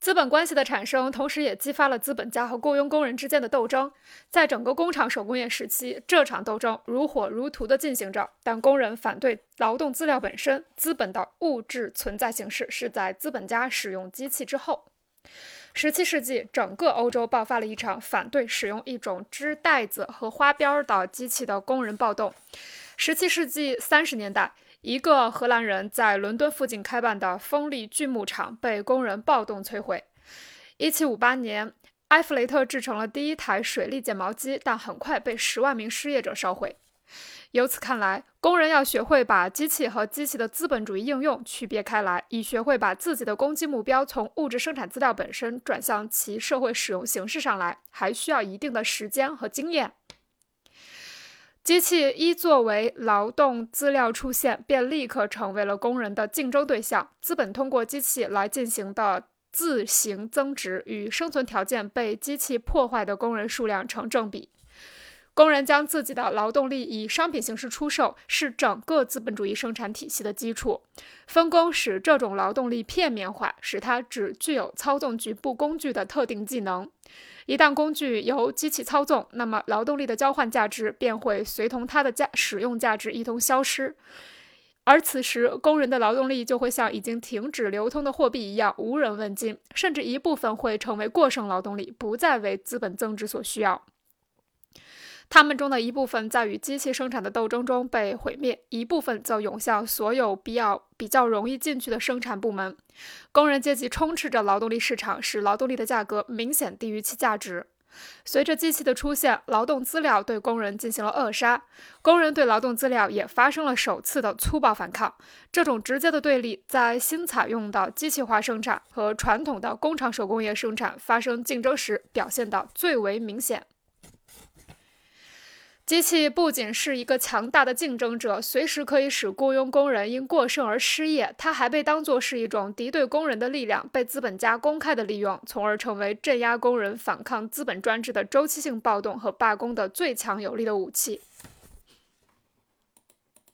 资本关系的产生，同时也激发了资本家和雇佣工人之间的斗争。在整个工厂手工业时期，这场斗争如火如荼地进行着。但工人反对劳动资料本身，资本的物质存在形式是在资本家使用机器之后。十七世纪，整个欧洲爆发了一场反对使用一种织袋子和花边的机器的工人暴动。十七世纪三十年代。一个荷兰人在伦敦附近开办的风力锯木厂被工人暴动摧毁。1758年，埃弗雷特制成了第一台水力剪毛机，但很快被十万名失业者烧毁。由此看来，工人要学会把机器和机器的资本主义应用区别开来，以学会把自己的攻击目标从物质生产资料本身转向其社会使用形式上来，还需要一定的时间和经验。机器一作为劳动资料出现，便立刻成为了工人的竞争对象。资本通过机器来进行的自行增值，与生存条件被机器破坏的工人数量成正比。工人将自己的劳动力以商品形式出售，是整个资本主义生产体系的基础。分工使这种劳动力片面化，使它只具有操纵局部工具的特定技能。一旦工具由机器操纵，那么劳动力的交换价值便会随同它的价使用价值一同消失，而此时工人的劳动力就会像已经停止流通的货币一样无人问津，甚至一部分会成为过剩劳动力，不再为资本增值所需要。他们中的一部分在与机器生产的斗争中被毁灭，一部分则涌向所有必要比较容易进去的生产部门。工人阶级充斥着劳动力市场，使劳动力的价格明显低于其价值。随着机器的出现，劳动资料对工人进行了扼杀，工人对劳动资料也发生了首次的粗暴反抗。这种直接的对立，在新采用的机器化生产和传统的工厂手工业生产发生竞争时表现得最为明显。机器不仅是一个强大的竞争者，随时可以使雇佣工人因过剩而失业，它还被当作是一种敌对工人的力量，被资本家公开的利用，从而成为镇压工人反抗资本专制的周期性暴动和罢工的最强有力的武器。